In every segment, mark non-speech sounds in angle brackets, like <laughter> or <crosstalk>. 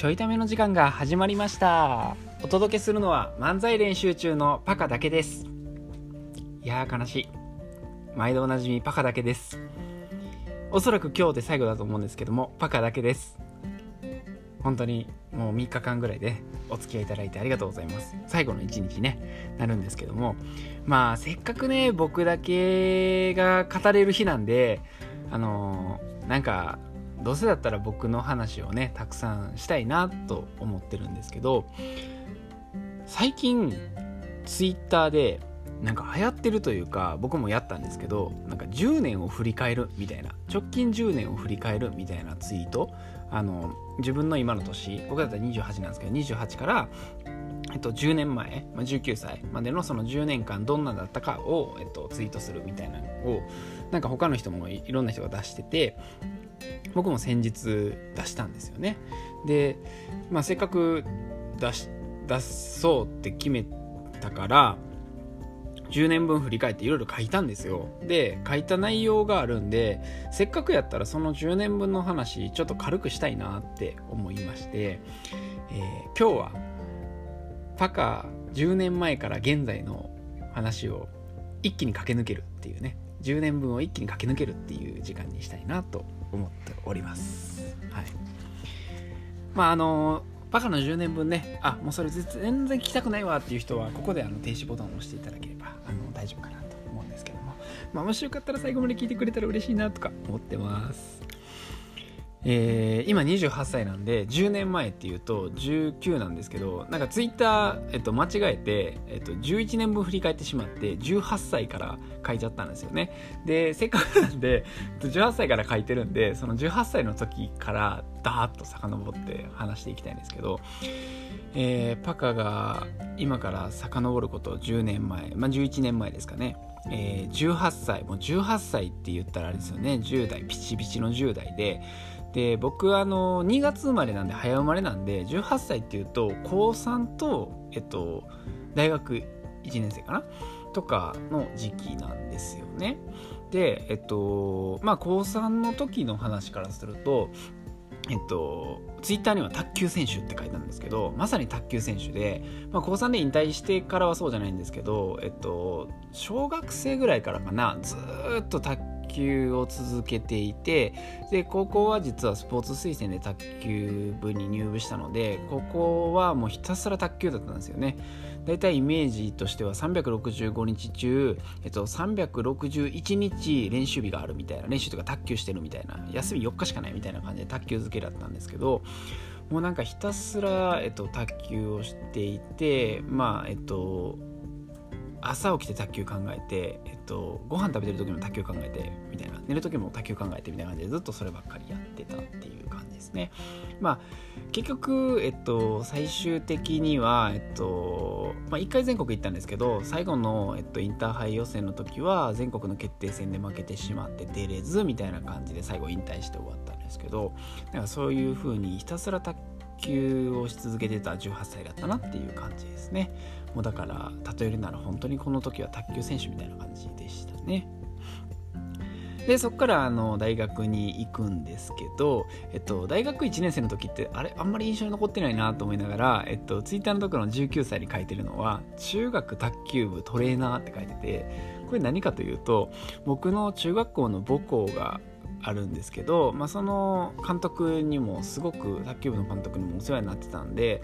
ちょいための時間が始まりました。お届けするのは漫才練習中のパカだけです。いやー悲しい。毎度おなじみパカだけです。おそらく今日で最後だと思うんですけどもパカだけです。本当にもう3日間ぐらいでお付き合いいただいてありがとうございます。最後の1日ねなるんですけども。まあせっかくね僕だけが語れる日なんであのー、なんかどうせだったら僕の話をねたくさんしたいなと思ってるんですけど最近ツイッターでなんか流行ってるというか僕もやったんですけどなんか10年を振り返るみたいな直近10年を振り返るみたいなツイートあの自分の今の年僕だったら28なんですけど28からえっと、10年前、まあ、19歳までのその10年間どんなだったかを、えっと、ツイートするみたいなのをなんか他の人もいろんな人が出してて僕も先日出したんですよね。で、まあ、せっかく出し出そうって決めたから10年分振り返っていろいろ書いたんですよ。で書いた内容があるんでせっかくやったらその10年分の話ちょっと軽くしたいなって思いまして、えー、今日はパカ10年前から現在の話を一気に駆け抜けるっていうね10年分を一気に駆け抜けるっていう時間にしたいなと思っております。はい。まああのバカの10年分ね、あ、もうそれ全然聞きたくないわっていう人は、ここであの停止ボタンを押していただければあの大丈夫かなと思うんですけども、まあ、もしよかったら最後まで聞いてくれたら嬉しいなとか思ってます。えー、今28歳なんで10年前っていうと19なんですけどなんかツイッター、えっと、間違えて、えっと、11年分振り返ってしまって18歳から書いちゃったんですよね。でせっかくなんで18歳から書いてるんでその18歳の時からダーッと遡って話していきたいんですけど、えー、パカが今から遡ること10年前、まあ、11年前ですかね。えー、18歳もう18歳って言ったらあれですよね。10代ピチピチの10代でで僕あの2月生まれなんで早生まれなんで18歳っていうと高3と、えっと、大学1年生かな？とかの時期なんですよね。でえっとまあ高3の時の話からするとえっと、ツイッターには卓球選手って書いたんですけどまさに卓球選手で、まあ、高3で引退してからはそうじゃないんですけど、えっと、小学生ぐらいからかなずっと卓球を続けていてで高校は実はスポーツ推薦で卓球部に入部したのでここはもうひたすら卓球だったんですよね。だいたいイメージとしては365日中、えっと、361日練習日があるみたいな練習とか卓球してるみたいな休み4日しかないみたいな感じで卓球漬けだったんですけどもうなんかひたすら、えっと、卓球をしていてまあえっと朝起きて卓球考えて、えっと、ご飯食べてる時も卓球考えてみたいな。寝る時も卓球考えてみたいな感じでずっとそればっかりやってたっていう感じですね。まあ結局、えっと、最終的には、えっとまあ、1回全国行ったんですけど最後の、えっと、インターハイ予選の時は全国の決定戦で負けてしまって出れずみたいな感じで最後引退して終わったんですけどなんかそういう風にひたすら卓球をし続けてた18歳だったなっていう感じですねもうだから例えるなら本当にこの時は卓球選手みたいな感じでしたね。でそこからあの大学に行くんですけど、えっと、大学1年生の時ってあれ？あんまり印象に残ってないなと思いながら、えっと、ツイッターのところの19歳に書いてるのは中学卓球部トレーナーって書いててこれ何かというと僕の中学校の母校があるんですけど、まあ、その監督にもすごく卓球部の監督にもお世話になってたんで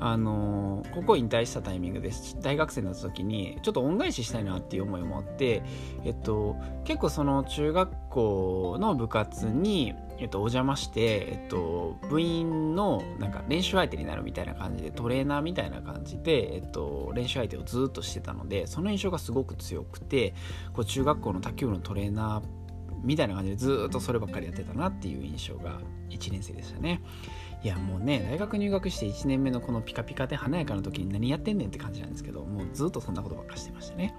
あのここ引退したタイミングです。大学生になった時にちょっと恩返ししたいなっていう思いもあって、えっと、結構その中学校の部活に、えっと、お邪魔して、えっと、部員のなんか練習相手になるみたいな感じでトレーナーみたいな感じで、えっと、練習相手をずっとしてたのでその印象がすごく強くてこう中学校の卓球部のトレーナーみたいな感じでずっとそればっかりやってたなっていう印象が1年生でしたね。いやもうね大学入学して1年目のこのピカピカで華やかな時に何やってんねんって感じなんですけどもうずっとそんなことばっかしてましたね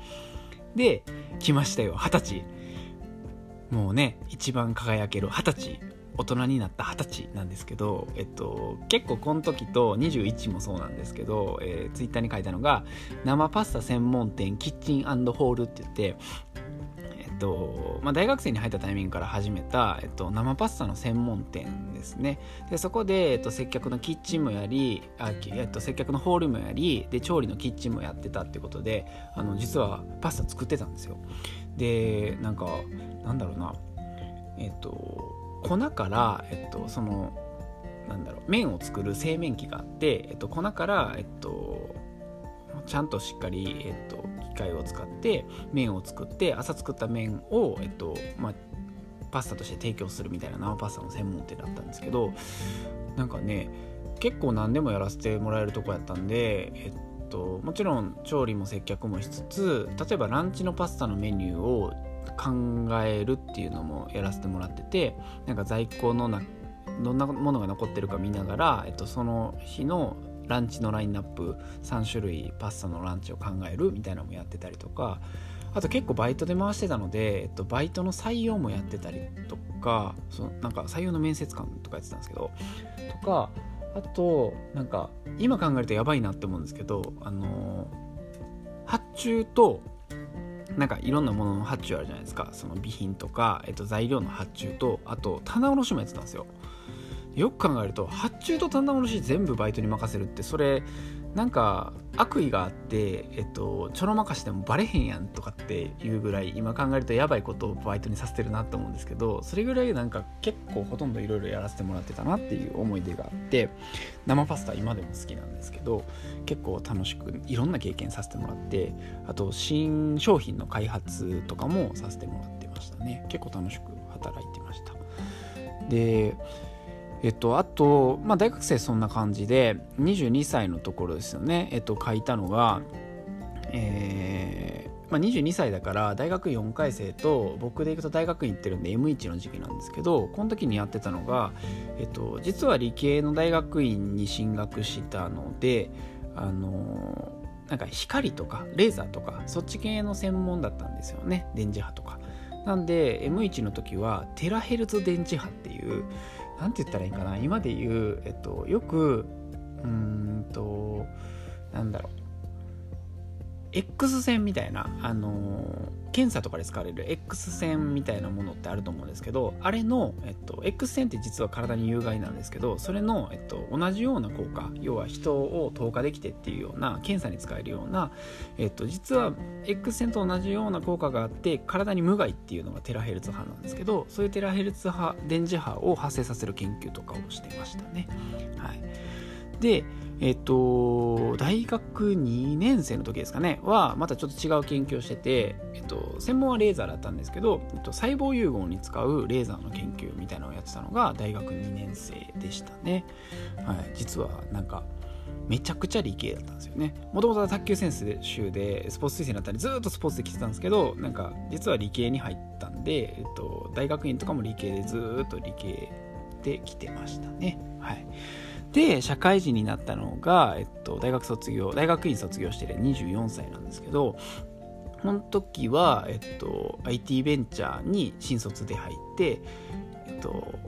で来ましたよ二十歳もうね一番輝ける二十歳大人になった二十歳なんですけど、えっと、結構この時と21もそうなんですけど、えー、ツイッターに書いたのが生パスタ専門店キッチンホールって言ってっとまあ、大学生に入ったタイミングから始めた、えっと、生パスタの専門店ですね。でそこで、えっと、接客のキッチンもやりあ、えっと、接客のホールもやりで調理のキッチンもやってたってことであの実はパスタ作ってたんですよ。でなんかなんだろうな。えっと粉から、えっと、そのなんだろう麺を作る製麺機があって、えっと、粉から、えっと、ちゃんとしっかり、えっと、機械を使って麺を作って朝作った麺を、えっとまあ、パスタとして提供するみたいな生パスタの専門店だったんですけどなんかね結構何でもやらせてもらえるとこやったんで、えっと、もちろん調理も接客もしつつ例えばランチのパスタのメニューを考えるっていうのもやらせてもらっててなんか在庫のなどんなものが残ってるか見ながら、えっと、その日のランチのラインナップ3種類パスタのランチを考えるみたいなのもやってたりとかあと結構バイトで回してたので、えっと、バイトの採用もやってたりとかそのなんか採用の面接官とかやってたんですけどとかあとなんか今考えるとやばいなって思うんですけどあの発注となんかいろんなものの発注あるじゃないですか。その備品とか、えっと、材料の発注とあと棚卸しもやってたんですよ。よく考えると発注と棚卸し全部バイトに任せるってそれなんか悪意があって、えっと、ちょろまかしてもバレへんやんとかっていうぐらい今考えるとやばいことをバイトにさせてるなと思うんですけどそれぐらいなんか結構ほとんどいろいろやらせてもらってたなっていう思い出があって生パスタ今でも好きなんですけど結構楽しくいろんな経験させてもらってあと新商品の開発とかもさせてもらってましたね。結構楽しく働いてました。でえっと、あと、まあ、大学生そんな感じで22歳のところですよね、えっと、書いたのが、えーまあ、22歳だから大学4回生と僕で行くと大学院行ってるんで M1 の時期なんですけどこの時にやってたのが、えっと、実は理系の大学院に進学したのであのなんか光とかレーザーとかそっち系の専門だったんですよね電磁波とか。なんで M1 の時はテラヘルツ電磁波っていう何て言ったらいいかな？今で言う、えっと、よくうんとなんだろう。X 線みたいな、あのー、検査とかで使われる X 線みたいなものってあると思うんですけどあれの、えっと、X 線って実は体に有害なんですけどそれの、えっと、同じような効果要は人を透過できてっていうような検査に使えるような、えっと、実は X 線と同じような効果があって体に無害っていうのがテラヘルツ波なんですけどそういうテラヘルツ波電磁波を発生させる研究とかをしてましたね。はい、でえっと、大学2年生の時ですかね、は、またちょっと違う研究をしてて、えっと、専門はレーザーだったんですけど、えっと、細胞融合に使うレーザーの研究みたいなのをやってたのが大学2年生でしたね。はい、実はなんか、めちゃくちゃ理系だったんですよね。もともとは卓球選手でスポーツ推薦だったりずっとスポーツで来てたんですけど、なんか実は理系に入ったんで、えっと、大学院とかも理系でずっと理系で来てましたね。はい。で社会人になったのが、えっと、大学卒業大学院卒業してる24歳なんですけどこの時は、えっと、IT ベンチャーに新卒で入って、えっと、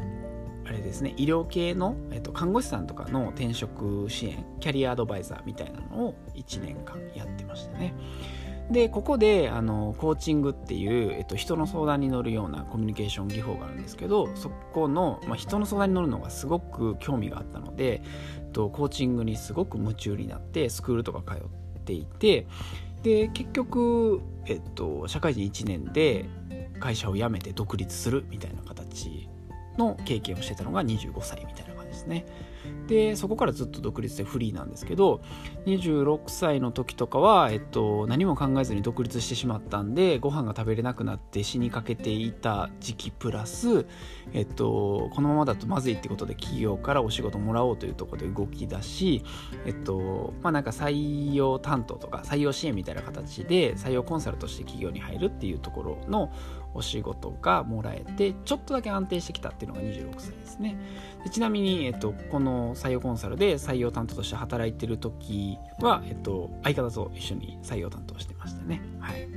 あれですね医療系の、えっと、看護師さんとかの転職支援キャリアアドバイザーみたいなのを1年間やってましたね。でここであのコーチングっていう、えっと、人の相談に乗るようなコミュニケーション技法があるんですけどそこの、まあ、人の相談に乗るのがすごく興味があったので、えっと、コーチングにすごく夢中になってスクールとか通っていてで結局、えっと、社会人1年で会社を辞めて独立するみたいな形の経験をしてたのが25歳みたいなですね。でそこからずっと独立でフリーなんですけど26歳の時とかは、えっと、何も考えずに独立してしまったんでご飯が食べれなくなって死にかけていた時期プラス、えっと、このままだとまずいってことで企業からお仕事もらおうというところで動き出し、えっとまあ、なんか採用担当とか採用支援みたいな形で採用コンサルとして企業に入るっていうところのお仕事がもらえてちょっとだけ安定してきたっていうのが26歳ですね。でちなみに、えっと、この採用コンサルで採用担当として働いてる時は、えっと、相方と一緒に採用担当してましたね。はい。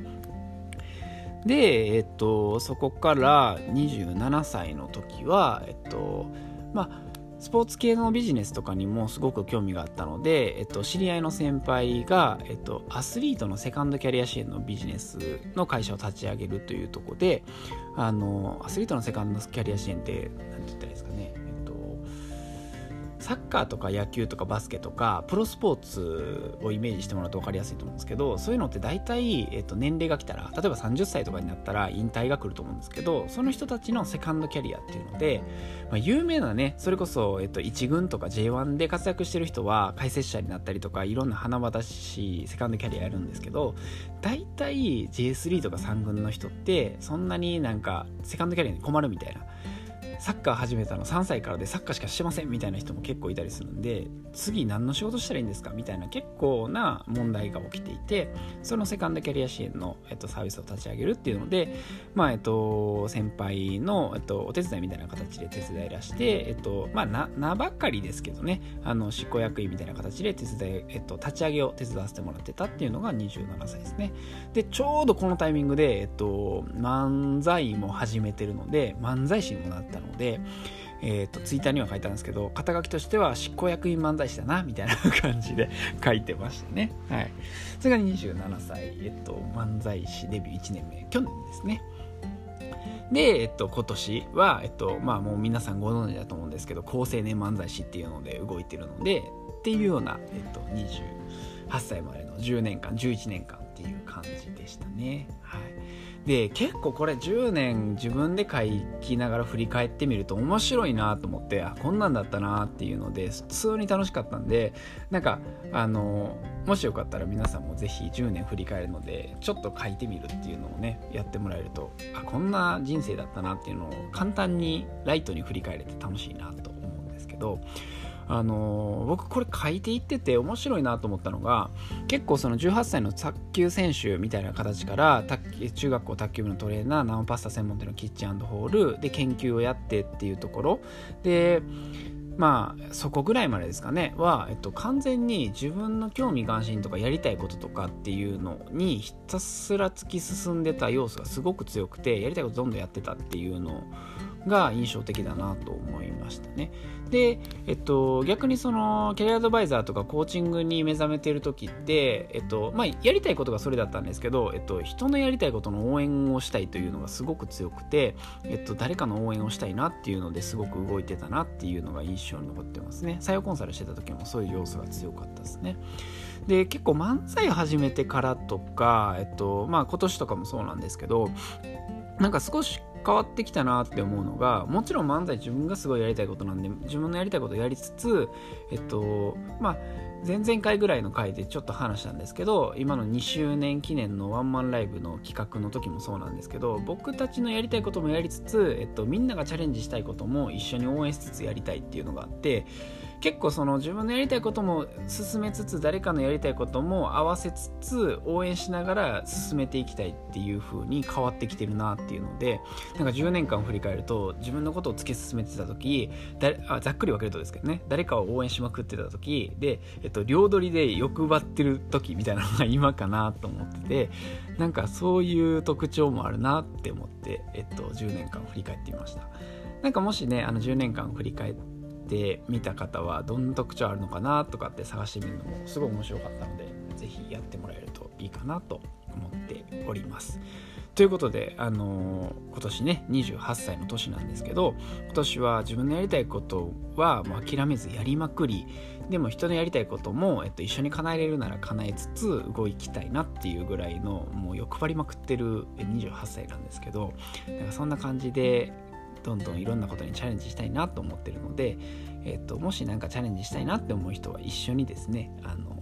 で、えっと、そこから27歳の時は、えっと、まあスポーツ系のビジネスとかにもすごく興味があったので、えっと、知り合いの先輩が、えっと、アスリートのセカンドキャリア支援のビジネスの会社を立ち上げるというとこであのアスリートのセカンドキャリア支援って何て言ったらいいですかね。サッカーとか野球とかバスケとかプロスポーツをイメージしてもらうと分かりやすいと思うんですけどそういうのって大体、えっと、年齢が来たら例えば30歳とかになったら引退が来ると思うんですけどその人たちのセカンドキャリアっていうので、まあ、有名なねそれこそ、えっと、1軍とか J1 で活躍してる人は解説者になったりとかいろんな華々しいセカンドキャリアやるんですけど大体 J3 とか3軍の人ってそんなになんかセカンドキャリアに困るみたいな。サッカー始めたの3歳からでサッカーしかしてませんみたいな人も結構いたりするんで次何の仕事したらいいんですか？みたいな結構な問題が起きていてそのセカンドキャリア支援の、えっと、サービスを立ち上げるっていうので、まあえっと、先輩の、えっと、お手伝いみたいな形で手伝いらして、えっとまあ、な名ばかりですけどねあの執行役員みたいな形で手伝い、えっと、立ち上げを手伝わせてもらってたっていうのが27歳ですね。でちょうどこのタイミングで、えっと、漫才も始めてるので漫才師にもなったのので、えーと、ツイッターには書いたんですけど肩書きとしては執行役員漫才師だなみたいな感じで <laughs> 書いてましたね。はい。それが27歳、えっと、漫才師デビュー1年目去年ですね。で、えっと、今年は、えっと、まあもう皆さんご存知だと思うんですけど、高青年漫才師っていうので動いてるので、っていうような、えっと、8歳までの10年間、11年間っていう感じでしたね。はい。で結構これ10年自分で書きながら振り返ってみると面白いなと思ってあこんなんだったなっていうので普通に楽しかったんでなんかあのもしよかったら皆さんもぜひ10年振り返るのでちょっと書いてみるっていうのをねやってもらえるとあこんな人生だったなっていうのを簡単にライトに振り返れて楽しいなと思うんですけどあの僕これ書いていってて面白いなと思ったのが結構その18歳の卓球選手みたいな形から中学校卓球部のトレーナー生パスタ専門店のキッチンホールで研究をやってっていうところでまあそこぐらいまでですかねは、えっと、完全に自分の興味関心とかやりたいこととかっていうのにひたすら突き進んでた要素がすごく強くてやりたいことどんどんやってたっていうのが印象的だなと思いましたね。で、えっと、逆にそのキャリアアドバイザーとかコーチングに目覚めてる時って、えっとまあ、やりたいことがそれだったんですけど、えっと、人のやりたいことの応援をしたいというのがすごく強くて、えっと、誰かの応援をしたいなっていうのですごく動いてたなっていうのが印象に残ってますね。採用コンサルしてた時もそういう要素が強かったですね。で結構漫才始めてからとか、えっとまあ、今年とかもそうなんですけどなんか少し変わってきたなって思うのがもちろん漫才自分がすごいやりたいことなんで自分のやりたいことやりつつえっとまあ前々回ぐらいの回でちょっと話したんですけど今の2周年記念のワンマンライブの企画の時もそうなんですけど僕たちのやりたいこともやりつつ、えっと、みんながチャレンジしたいことも一緒に応援しつつやりたいっていうのがあって結構その自分のやりたいことも進めつつ誰かのやりたいことも合わせつつ応援しながら進めていきたいっていう風に変わってきてるなっていうのでなんか10年間振り返ると自分のことを突き進めてた時誰あざっくり分けるとですけどね誰かを応援しまくってた時で、えっと、両取りで欲張ってる時みたいなのが今かなと思っててなんかそういう特徴もあるなって思って、えっと、10年間振り返ってみました。なんかもしねあの10年間振り返っててみた方はどんな特徴あるのかなとかって探してみるのもすごい面白かったので是非やってもらえるといいかなと思っております。ということで、あのー、今年ね28歳の年なんですけど今年は自分のやりたいことはもう諦めずやりまくりでも人のやりたいことも、えっと、一緒に叶えれるなら叶えつつ動きたいなっていうぐらいのもう欲張りまくってる28歳なんですけどなんかそんな感じでどんどんいろんなことにチャレンジしたいなと思ってるので、えっと、もし何かチャレンジしたいなって思う人は一緒にですねあの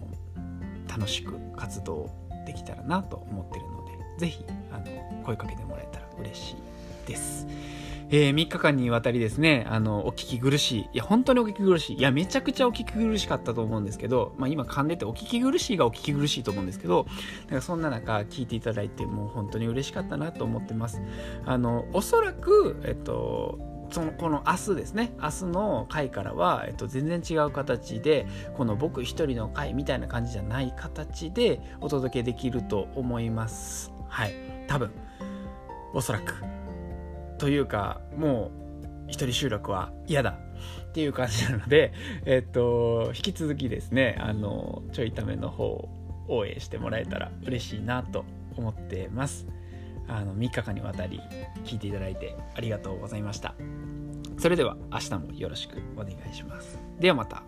楽しく活動できたらなと思ってるので是非声かけてもらえたら嬉しいです。えー、3日間にわたりですね、あの、お聞き苦しい。いや、本当にお聞き苦しい。いや、めちゃくちゃお聞き苦しかったと思うんですけど、まあ今噛んでてお聞き苦しいがお聞き苦しいと思うんですけど、だかそんな中聞いていただいて、もう本当に嬉しかったなと思ってます。あの、おそらく、えっと、そのこの明日ですね明日の回からは、えっと、全然違う形でこの僕一人の回みたいな感じじゃない形でお届けできると思いますはい多分おそらくというかもう一人収録は嫌だっていう感じなので、<laughs> えっと、引き続きですねあのちょいための方を応援してもらえたら嬉しいなと思ってます。あの3日間にわたり聞いていただいてありがとうございました。それでは明日もよろしくお願いします。ではまた。